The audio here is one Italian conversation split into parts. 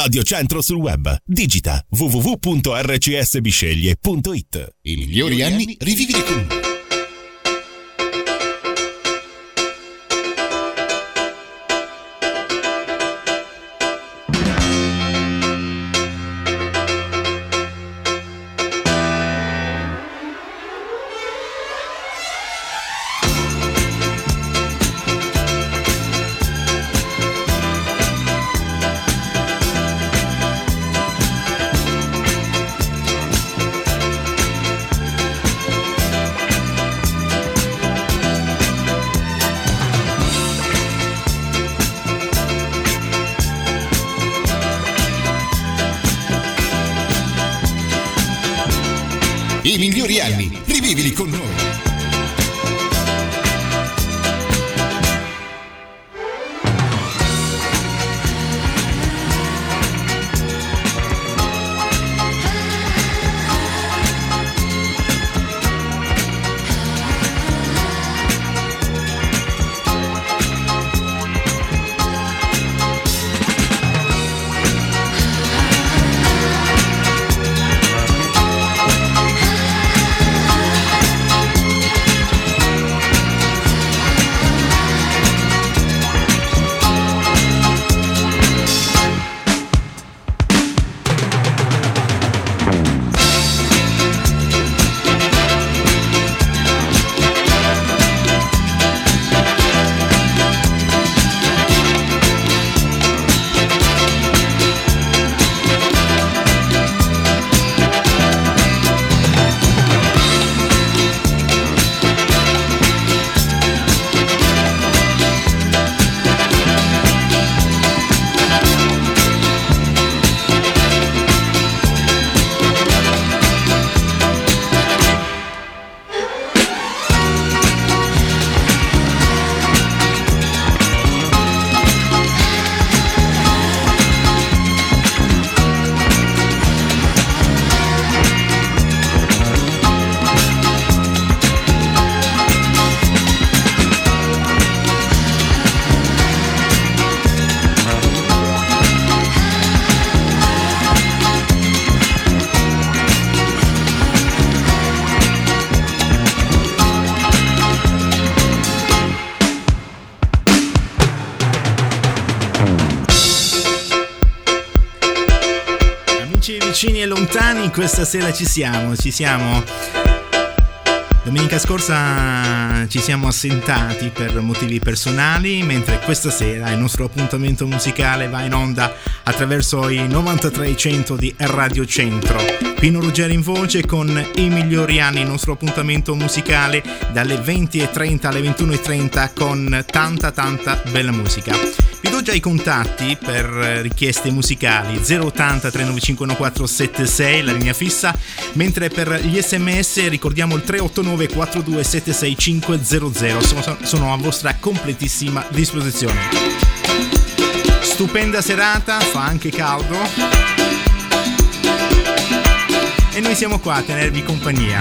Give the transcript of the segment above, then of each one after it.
Radio Centro sul web. Digita www.rcsbisceglie.it. I migliori anni rivivili con questa sera ci siamo, ci siamo. Domenica scorsa ci siamo assentati per motivi personali, mentre questa sera il nostro appuntamento musicale va in onda attraverso i 9300 di Radio Centro. Pino Ruggeri in voce con i migliori anni, il nostro appuntamento musicale dalle 20.30 alle 21.30 con tanta tanta bella musica. Vi do già i contatti per richieste musicali 080 395 1476 la linea fissa, mentre per gli sms ricordiamo il 389 4276 500 sono, sono a vostra completissima disposizione. Stupenda serata, fa anche caldo. E noi siamo qua a tenervi compagnia.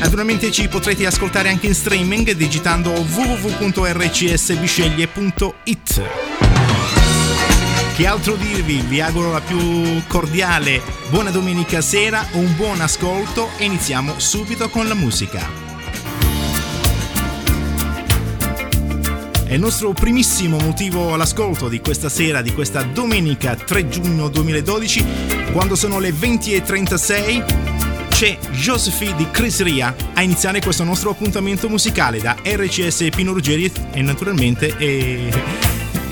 Naturalmente ci potrete ascoltare anche in streaming digitando www.rcsbisceglie.it. Che altro dirvi? Vi auguro la più cordiale buona domenica sera, un buon ascolto e iniziamo subito con la musica. È il nostro primissimo motivo all'ascolto di questa sera, di questa domenica 3 giugno 2012, quando sono le 20.36 c'è Josephine di Chris Ria a iniziare questo nostro appuntamento musicale da RCS Pino Ruggeri e naturalmente è,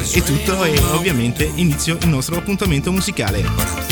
è tutto e ovviamente inizio il nostro appuntamento musicale.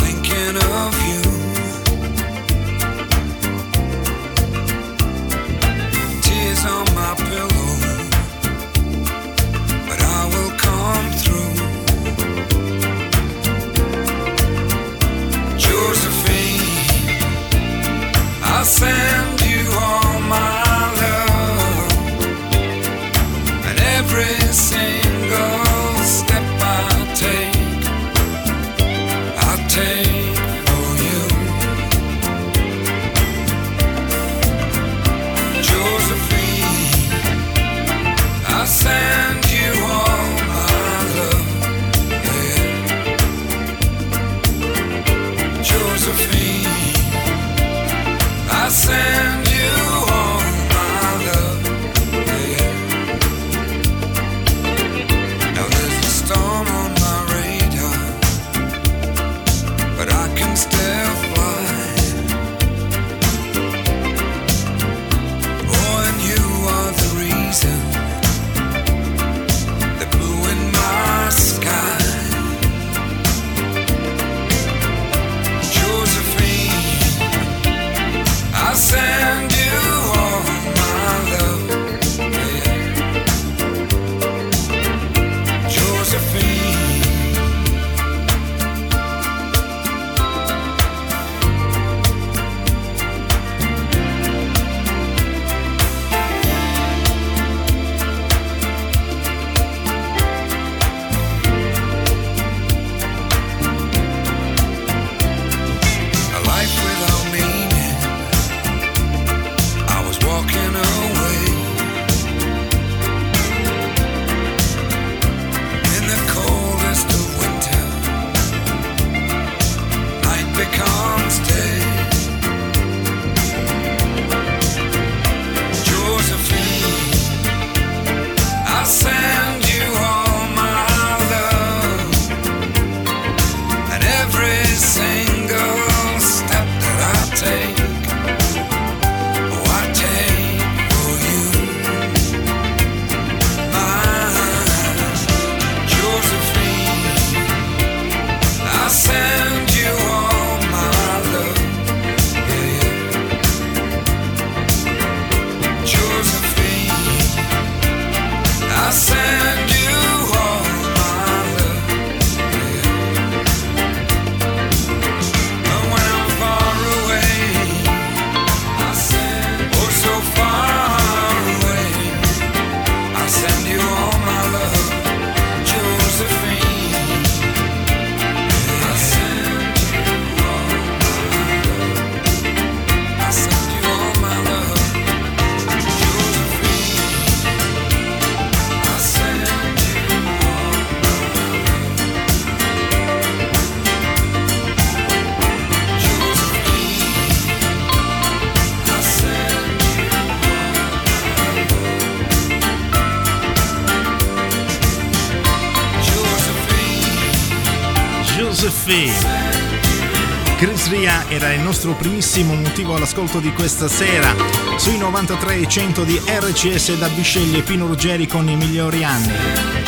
nostro primissimo motivo all'ascolto di questa sera. Sui 93 100 di RCS da Bisceglie Pino Ruggeri con i migliori anni.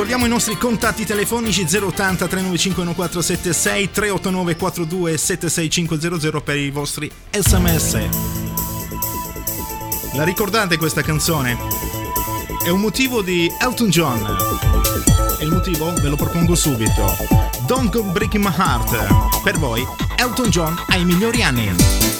Ricordiamo i nostri contatti telefonici 080 395 1476 389 42 76500 per i vostri sms. La ricordate questa canzone? È un motivo di Elton John. E il motivo ve lo propongo subito. Don't Go Breaking My Heart. Per voi, Elton John ha i migliori anni.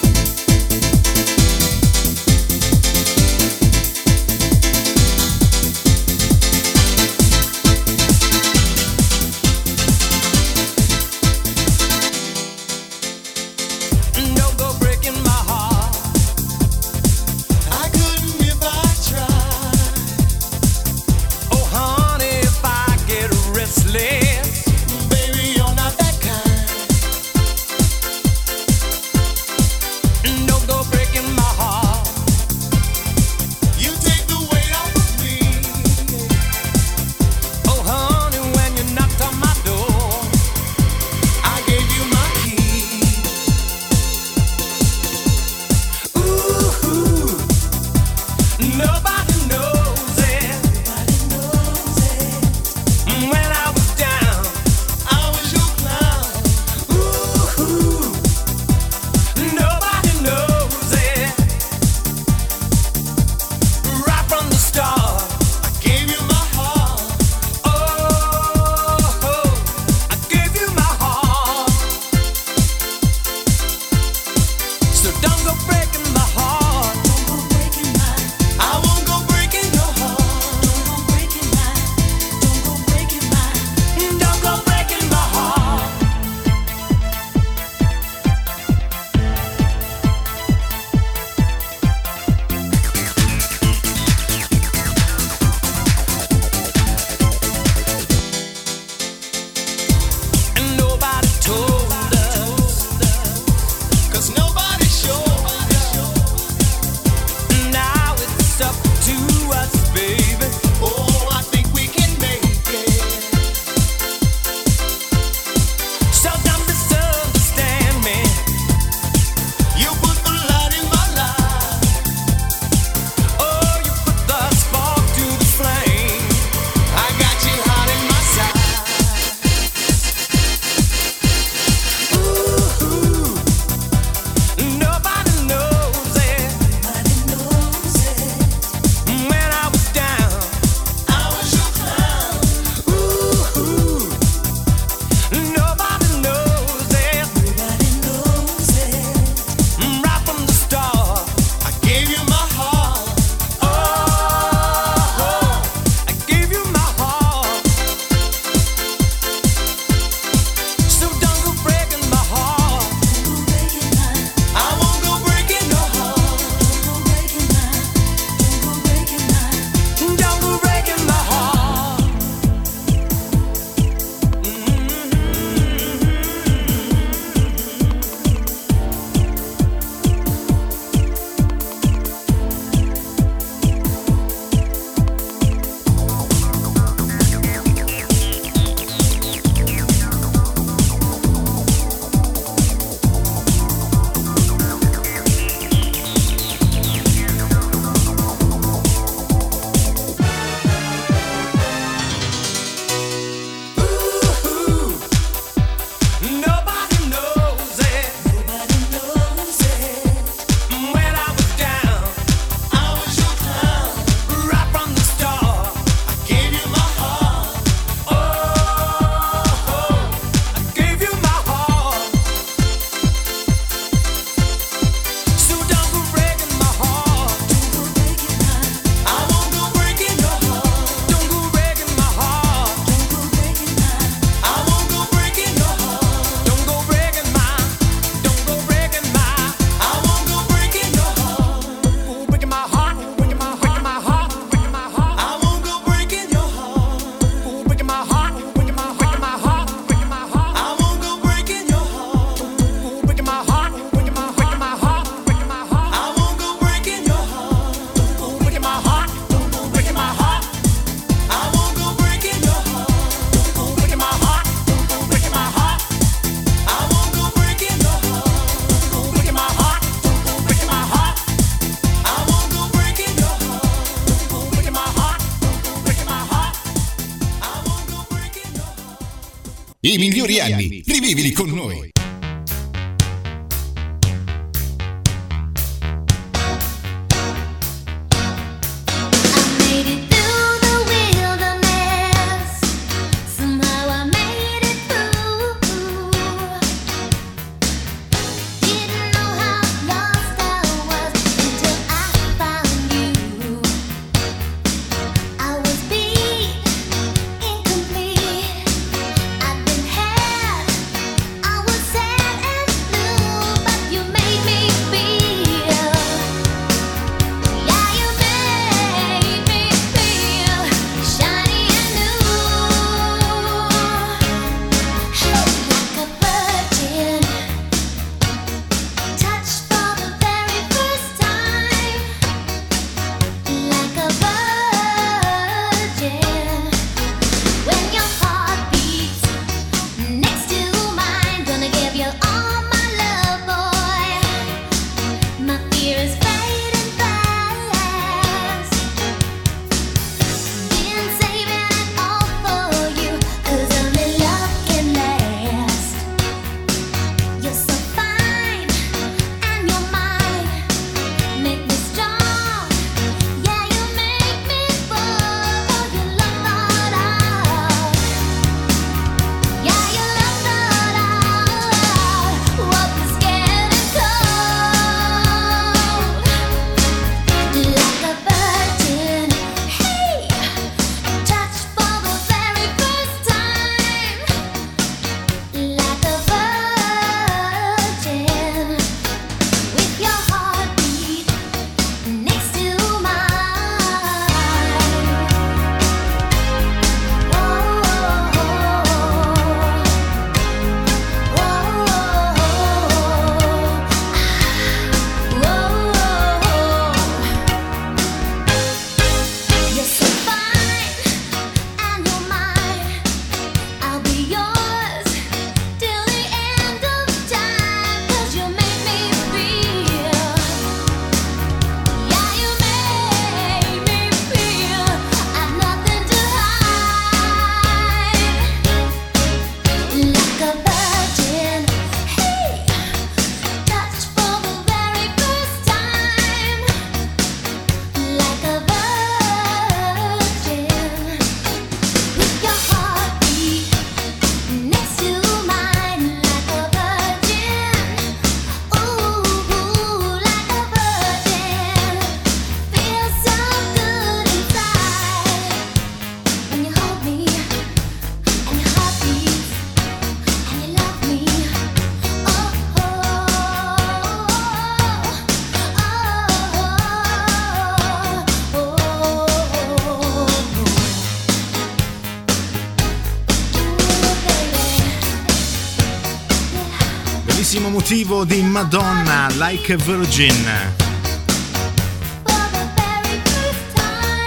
vivo di Madonna, Like a Virgin.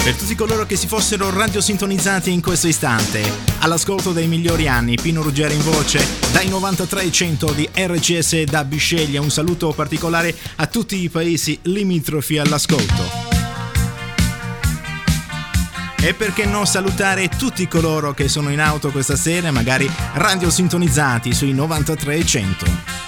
Per tutti coloro che si fossero radiosintonizzati in questo istante, all'ascolto dei migliori anni, Pino Ruggeri in voce, dai 9300 di RCS da Bisceglia, un saluto particolare a tutti i paesi limitrofi all'ascolto. E perché non salutare tutti coloro che sono in auto questa sera, magari radiosintonizzati sui 9300.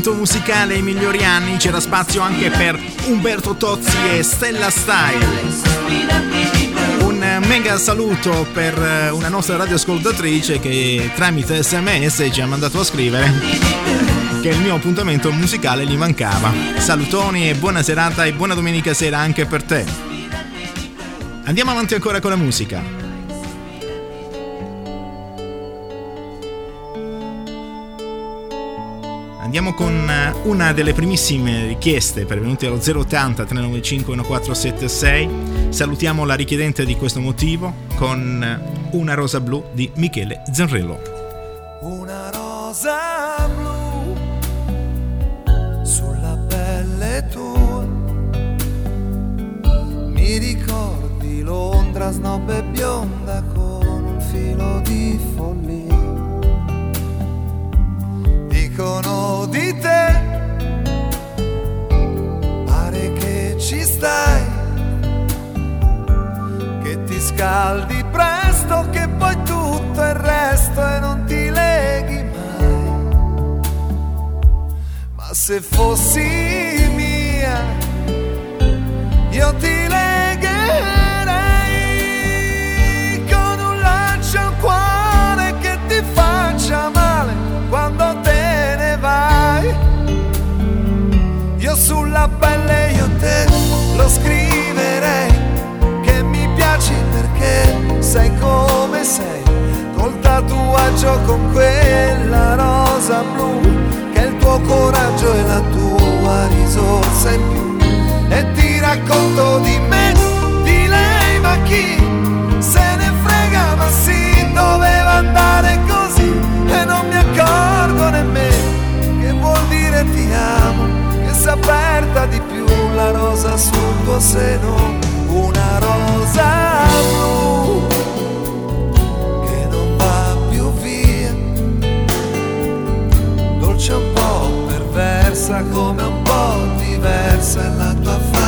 Appuntamento musicale ai migliori anni c'era spazio anche per Umberto Tozzi e Stella Style. Un mega saluto per eh, una nostra radioascoltatrice che tramite sms ci ha mandato a scrivere che il mio appuntamento musicale gli mancava. Salutoni e buona serata e buona domenica sera anche per te. Andiamo avanti ancora con la musica. Andiamo con eh, una delle primissime richieste pervenute allo 080 395 1476. Salutiamo la richiedente di questo motivo con eh, Una rosa blu di Michele Zanrello. Una rosa blu sulla pelle tua. Mi ricordi Londra snob e bionda con un filo di follia. Dicono di te, pare che ci stai, che ti scaldi presto, che poi tutto il resto e non ti leghi mai. Ma se fossi pelle io te lo scriverei che mi piaci perché sei come sei col tatuaggio con quella rosa blu che il tuo coraggio e la tua risorsa in più. E ti racconto di me di lei ma chi rosa sul tuo seno una rosa blu che non va più via. Dolce un po' perversa come un po' diversa è la tua fantasia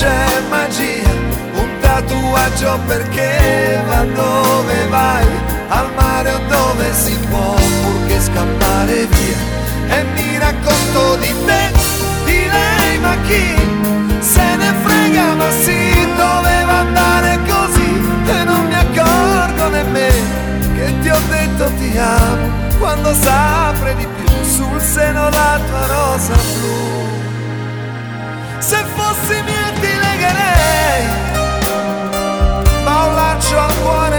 c'è magia un tatuaggio perché va dove vai al mare o dove si può purché scappare via. E mi racconto di te di lei ma chi se ne frega ma sì doveva andare così? E non mi accorgo nemmeno che ti ho detto ti amo quando s'apre di più sul seno la tua rosa blu se fossi mia ti legherei ma un laccio al cuore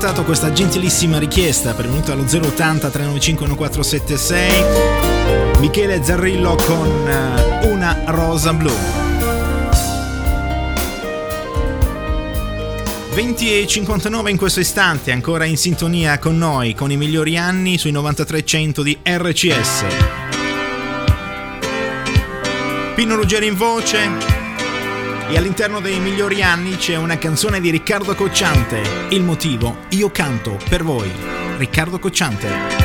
accontentato questa gentilissima richiesta pervenuta allo 080 395 1476 Michele Zarrillo con eh, Una rosa blu. 20 e 59 in questo istante, ancora in sintonia con noi, con i migliori anni sui 9300 di RCS. Pino Ruggeri in voce e all'interno dei migliori anni c'è una canzone di Riccardo Cocciante. Il motivo, io canto per voi. Riccardo Cocciante.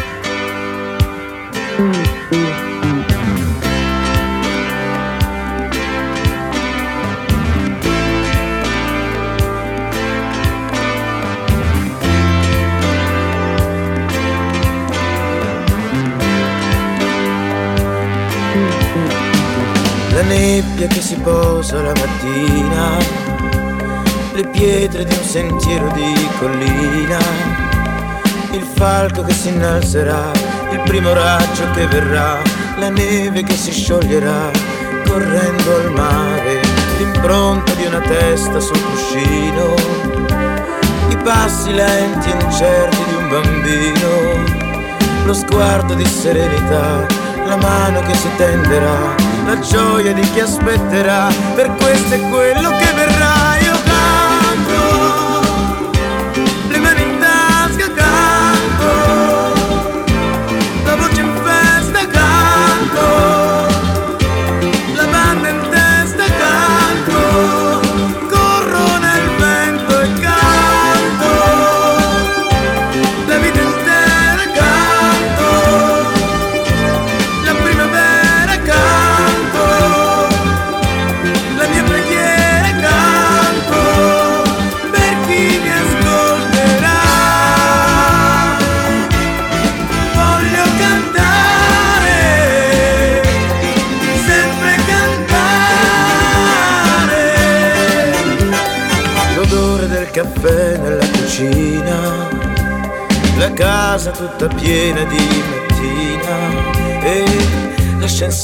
Nebbia che si posa la mattina, le pietre di un sentiero di collina, il falco che si innalzerà, il primo raggio che verrà, la neve che si scioglierà, correndo al mare, l'impronta di una testa sul cuscino, i passi lenti e incerti di un bambino, lo sguardo di serenità, la mano che si tenderà, la gioia di chi aspetterà, per questo è quello che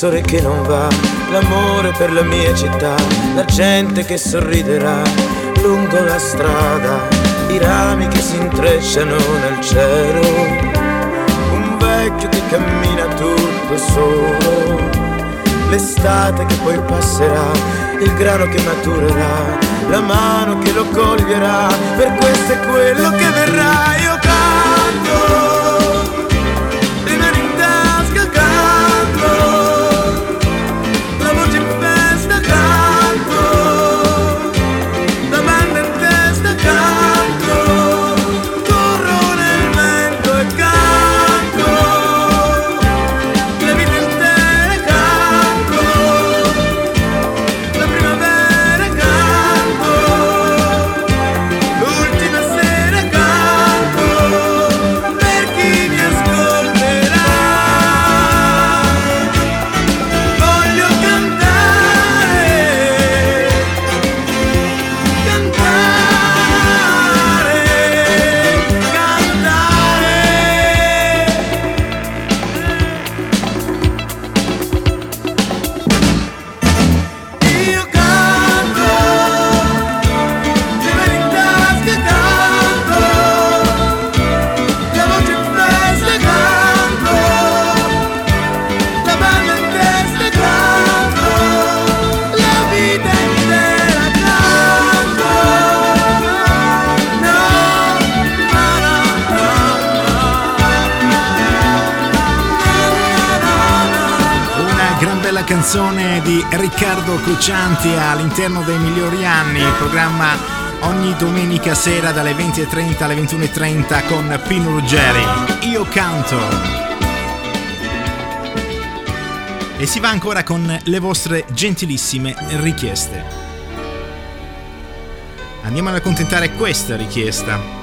l'ascensore che non va, l'amore per la mia città, la gente che sorriderà lungo la strada, i rami che si intrecciano nel cielo, un vecchio che cammina tutto solo, l'estate che poi passerà, il grano che maturerà, la mano che lo coglierà, per questo è quello che verrà, io canto, Coccianti all'interno dei migliori anni, programma ogni domenica sera dalle 20.30 alle 21.30 con Pino Ruggeri. Io canto. E si va ancora con le vostre gentilissime richieste. Andiamo ad accontentare questa richiesta.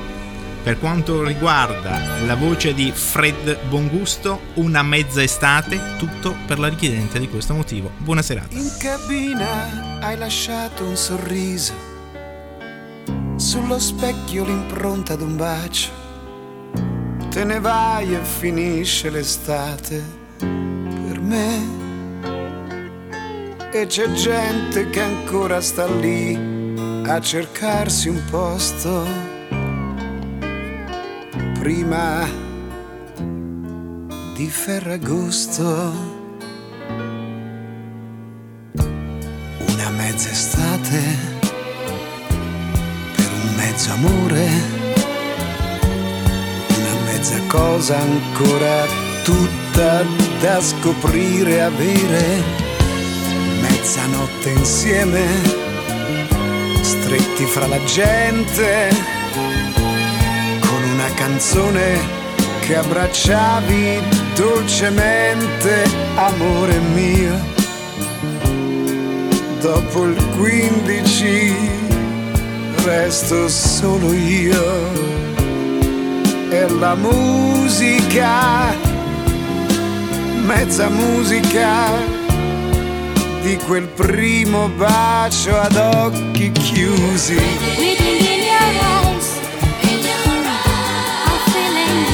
Per quanto riguarda la voce di Fred Bongusto, una mezza estate, tutto per la richiedente di questo motivo. Buona serata. In cabina hai lasciato un sorriso, sullo specchio l'impronta d'un bacio. Te ne vai e finisce l'estate per me. E c'è gente che ancora sta lì a cercarsi un posto. Prima di Ferragosto. Una mezza estate per un mezzo amore, una mezza cosa ancora tutta da scoprire avere, mezzanotte insieme, stretti fra la gente, canzone che abbracciavi dolcemente, amore mio dopo il 15 resto solo io e la musica, mezza musica di quel primo bacio ad occhi chiusi.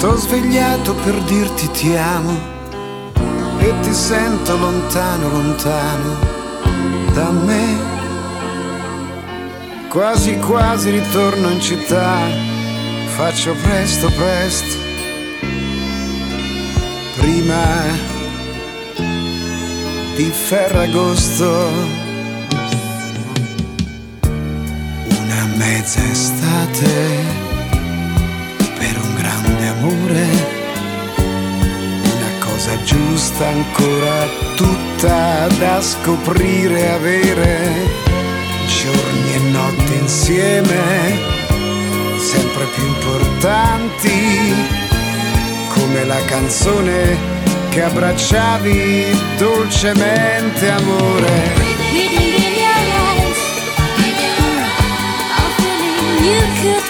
t'ho svegliato per dirti ti amo e ti sento lontano, lontano da me. Quasi quasi ritorno in città, faccio presto, presto, prima di Ferragosto. Una mezza estate amore, una cosa giusta ancora tutta da scoprire e avere, giorni e notti insieme, sempre più importanti, come la canzone che abbracciavi dolcemente amore. You could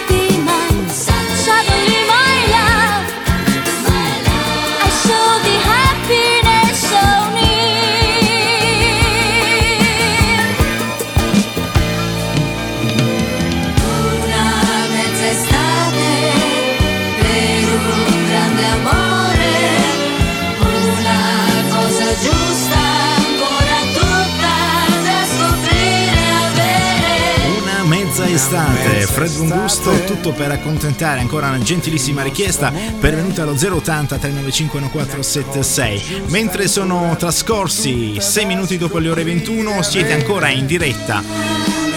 Fred Bungusto, tutto per accontentare ancora una gentilissima richiesta pervenuta allo 080 395 1476. Mentre sono trascorsi 6 minuti dopo le ore 21, siete ancora in diretta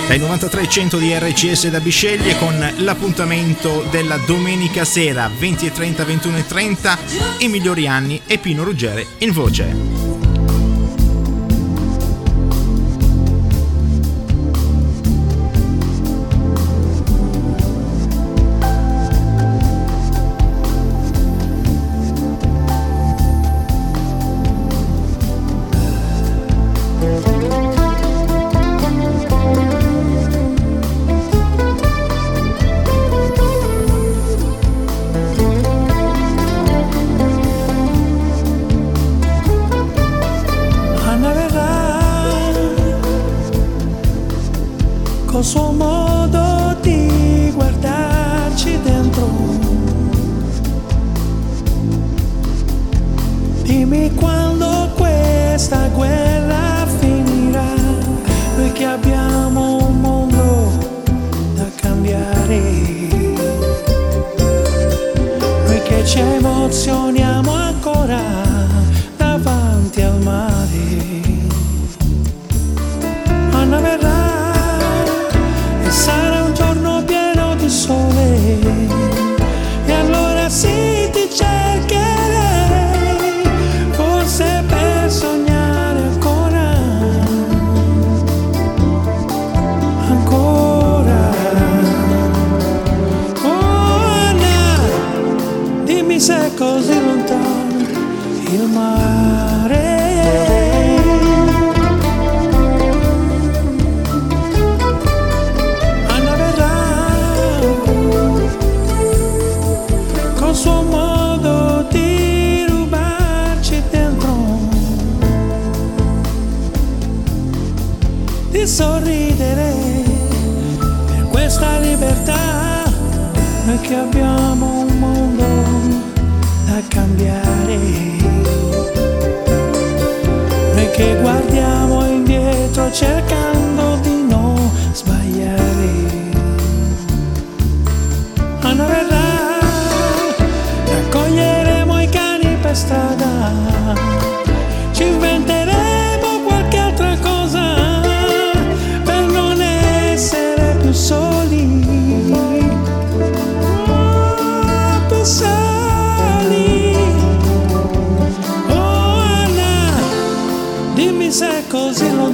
dai 9300 di RCS da Bisceglie con l'appuntamento della domenica sera 20.30 21.30 i migliori anni e Pino Ruggere in voce. tutti abbiamo un mondo da cambiare. Noi che guardiamo indietro cercando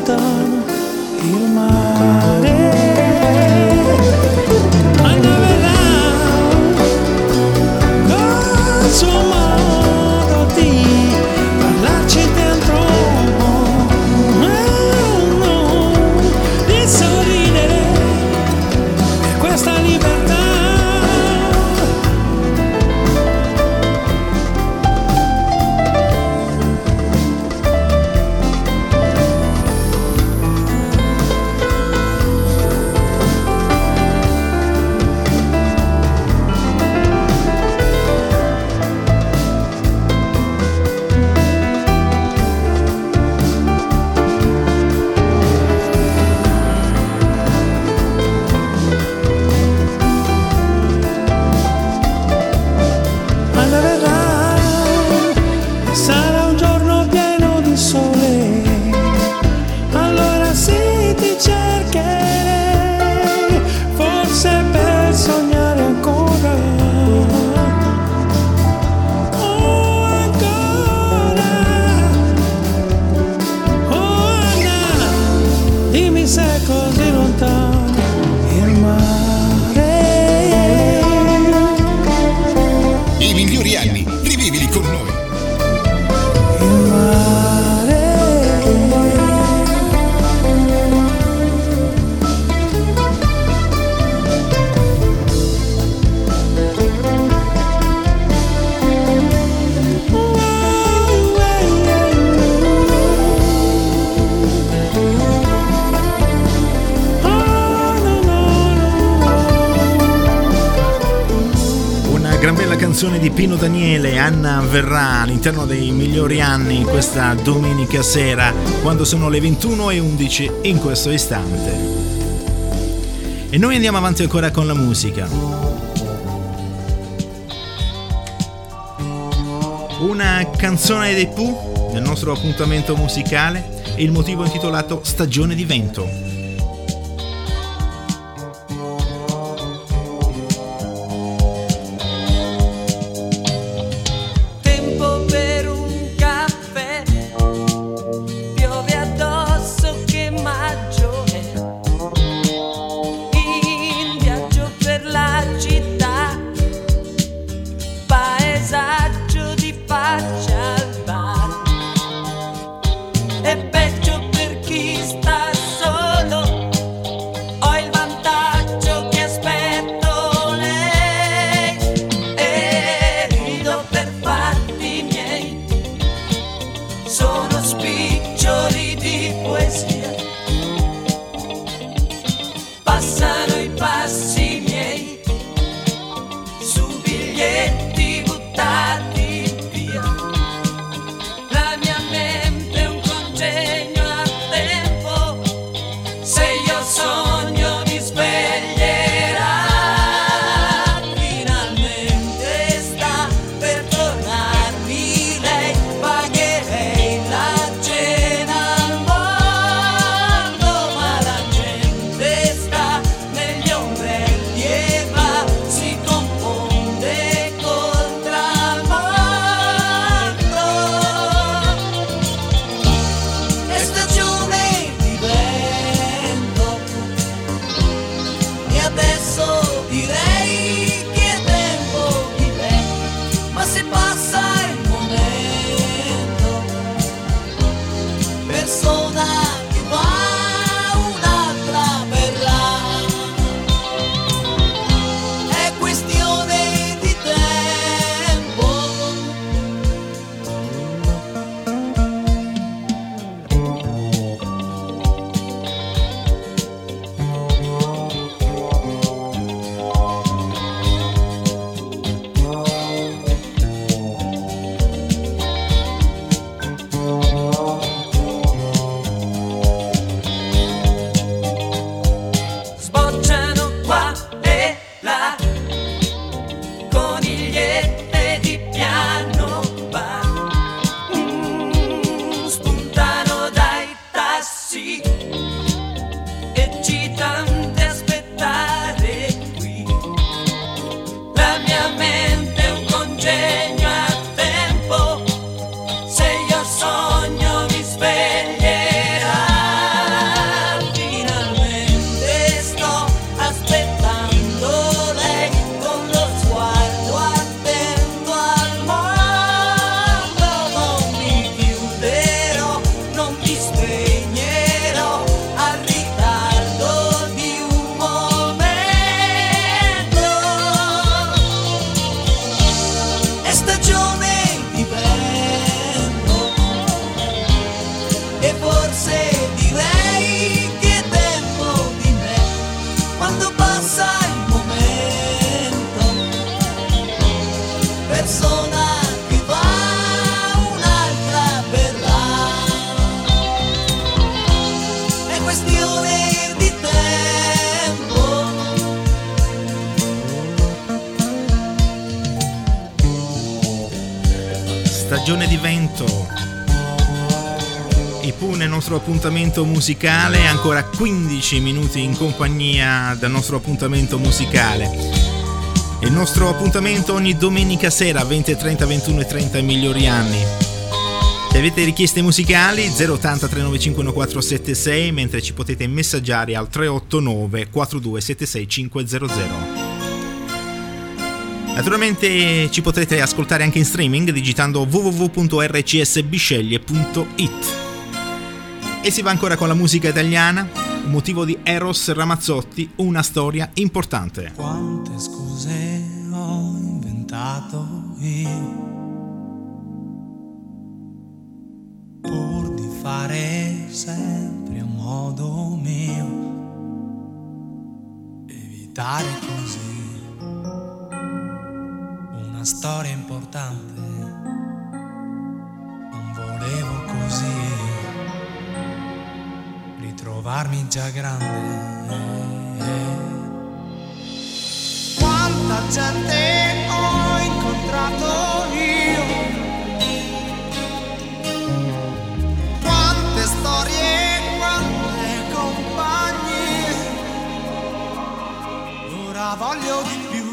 lontano il. Pino Daniele, Anna Verrà all'interno dei migliori anni questa domenica sera quando sono le 21.11 in questo istante. E noi andiamo avanti ancora con la musica. Una canzone dei Pooh nel nostro appuntamento musicale e il motivo intitolato Stagione di Vento. Appuntamento musicale, ancora 15 minuti in compagnia del nostro appuntamento musicale. Il nostro appuntamento ogni domenica sera 20.30, 21.30 migliori anni. Se avete richieste musicali 080 395 1476 mentre ci potete messaggiare al 389 4276 500. Naturalmente ci potrete ascoltare anche in streaming digitando www.rcsbisceglie.it. E si va ancora con la musica italiana, motivo di Eros Ramazzotti, una storia importante. Quante scuse ho inventato io pur di fare sempre a modo mio, evitare così una storia importante. Non volevo così ritrovarmi già grande. Quanta gente ho incontrato io, quante storie, quante compagnie. Ora voglio di più,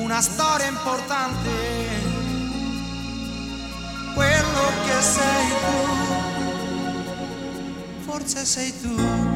una storia importante, quello che sei tu, forse sei tu.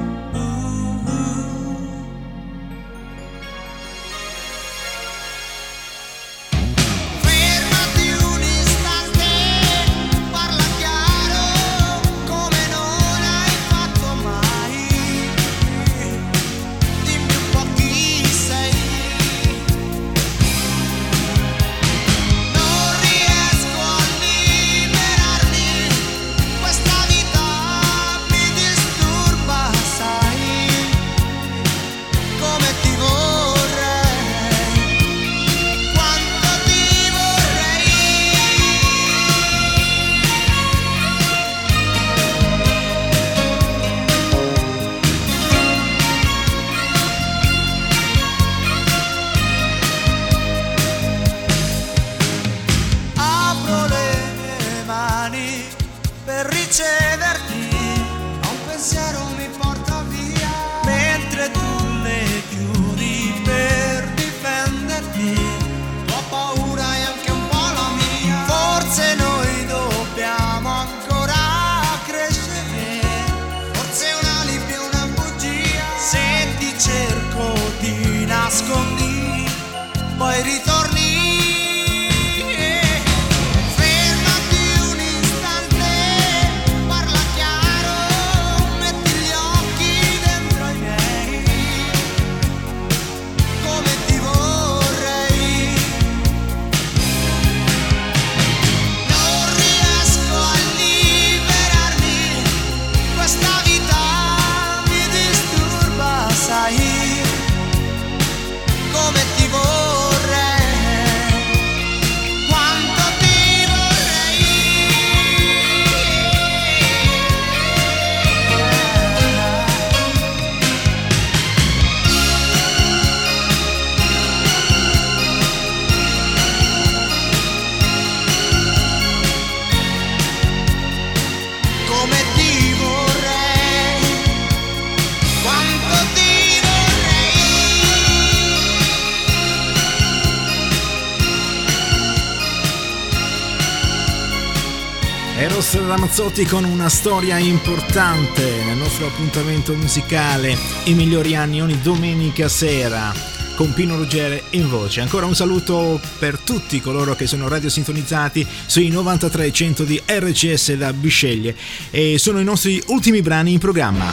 Ramazzotti con una storia importante nel nostro appuntamento musicale I migliori anni ogni domenica sera con Pino Ruggere in voce. Ancora un saluto per tutti coloro che sono radiosintonizzati sui 93 100 di RCS da Bisceglie e sono i nostri ultimi brani in programma.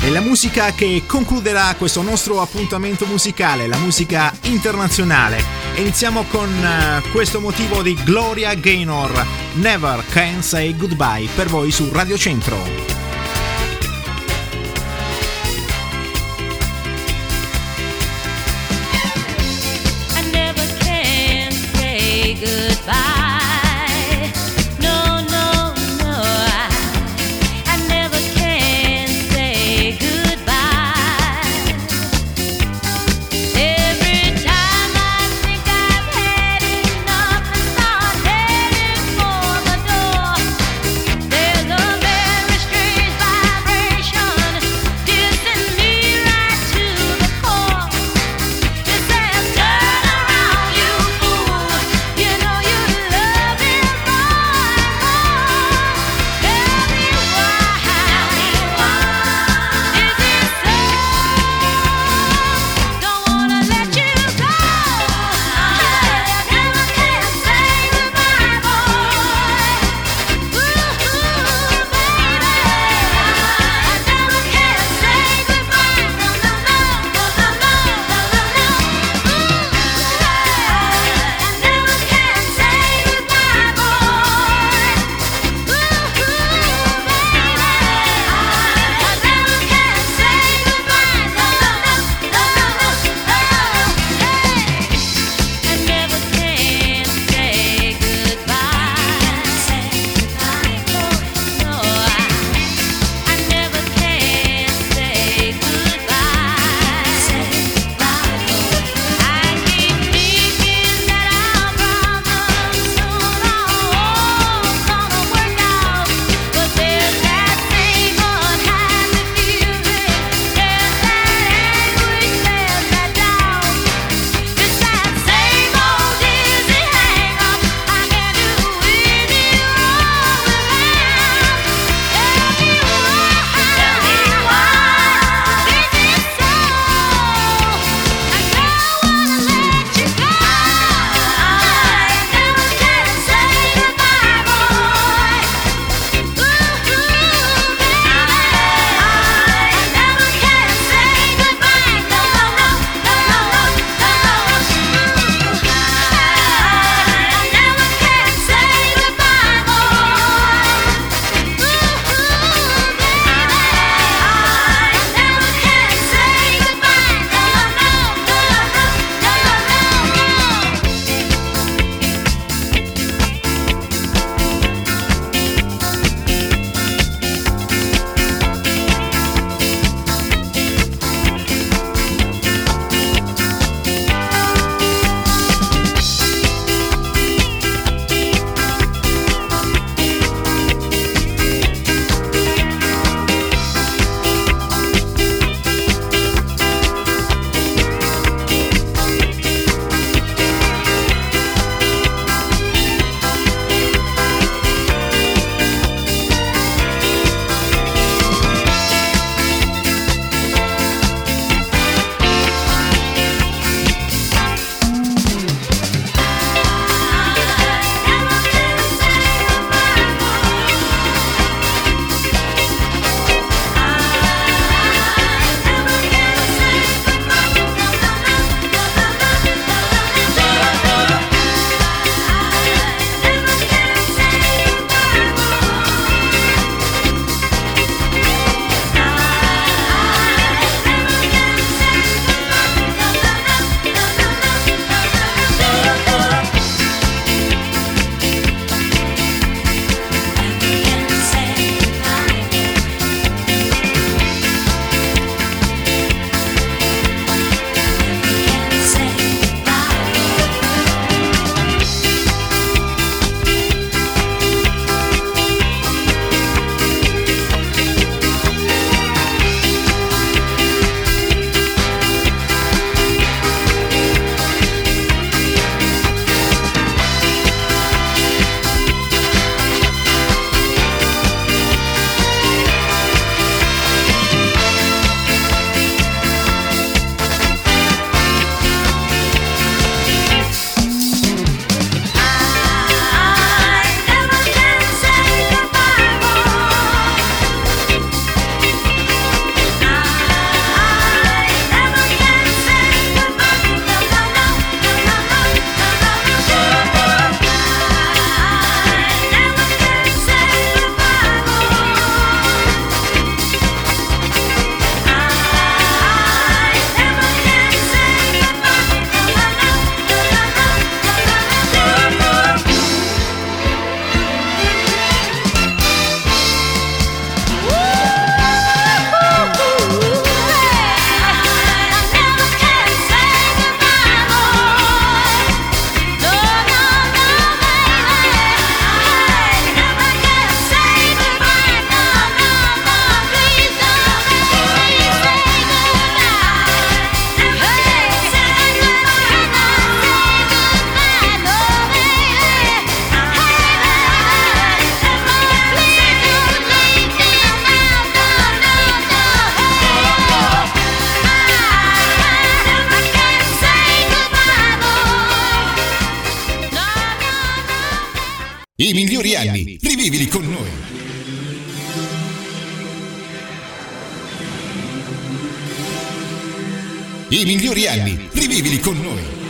E la musica che concluderà questo nostro appuntamento musicale, la musica internazionale. Iniziamo con eh, questo motivo di Gloria Gaynor, Never Can Say Goodbye, per voi su Radio Centro. I migliori anni, rivivili con noi. I migliori anni, rivivili con noi.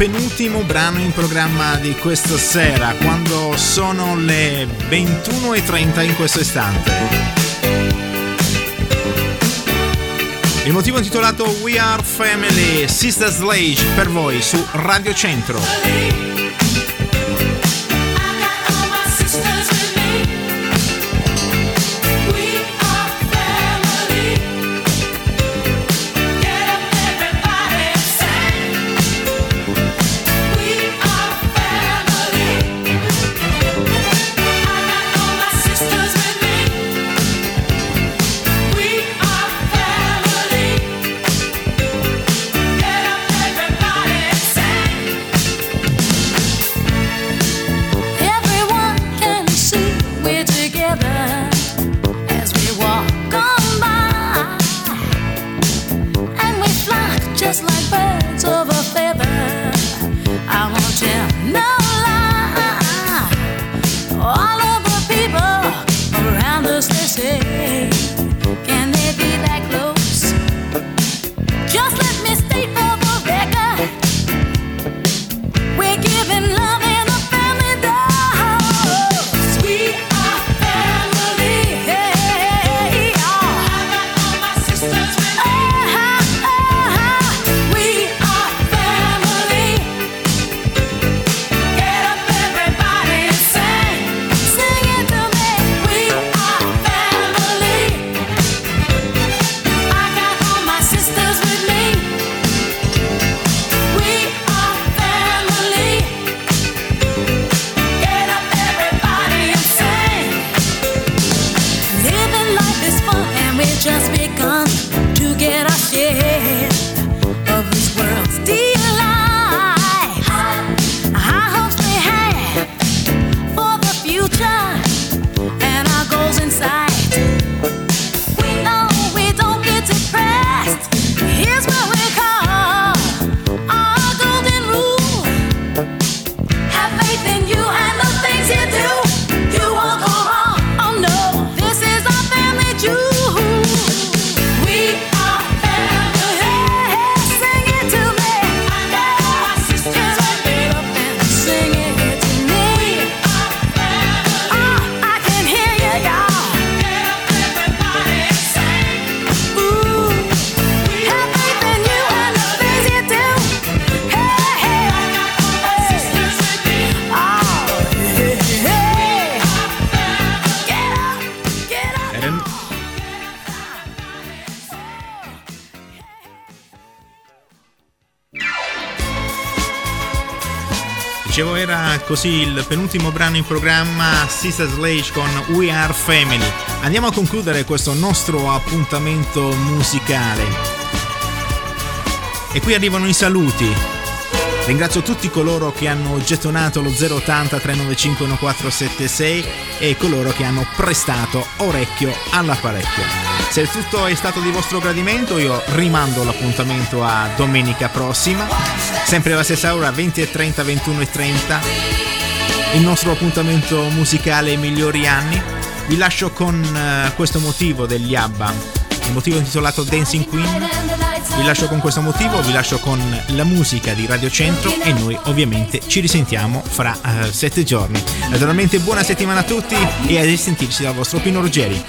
penultimo brano in programma di questa sera, quando sono le 21.30 in questo istante. Il motivo intitolato We Are Family, Sister Slage per voi su Radio Centro. Così il penultimo brano in programma Sister Slage con We Are Family. Andiamo a concludere questo nostro appuntamento musicale. E qui arrivano i saluti. Ringrazio tutti coloro che hanno gettonato lo 080 395 1476 e coloro che hanno prestato orecchio all'apparecchio. Se tutto è stato di vostro gradimento, io rimando l'appuntamento a domenica prossima, sempre alla stessa ora 20 e 30, 21 e 30. Il nostro appuntamento musicale Migliori anni. Vi lascio con eh, questo motivo degli ABBA, il motivo intitolato Dancing Queen. Vi lascio con questo motivo, vi lascio con la musica di Radio Centro e noi ovviamente ci risentiamo fra eh, sette giorni. Naturalmente buona settimana a tutti e a risentirci dal vostro Pino Ruggeri.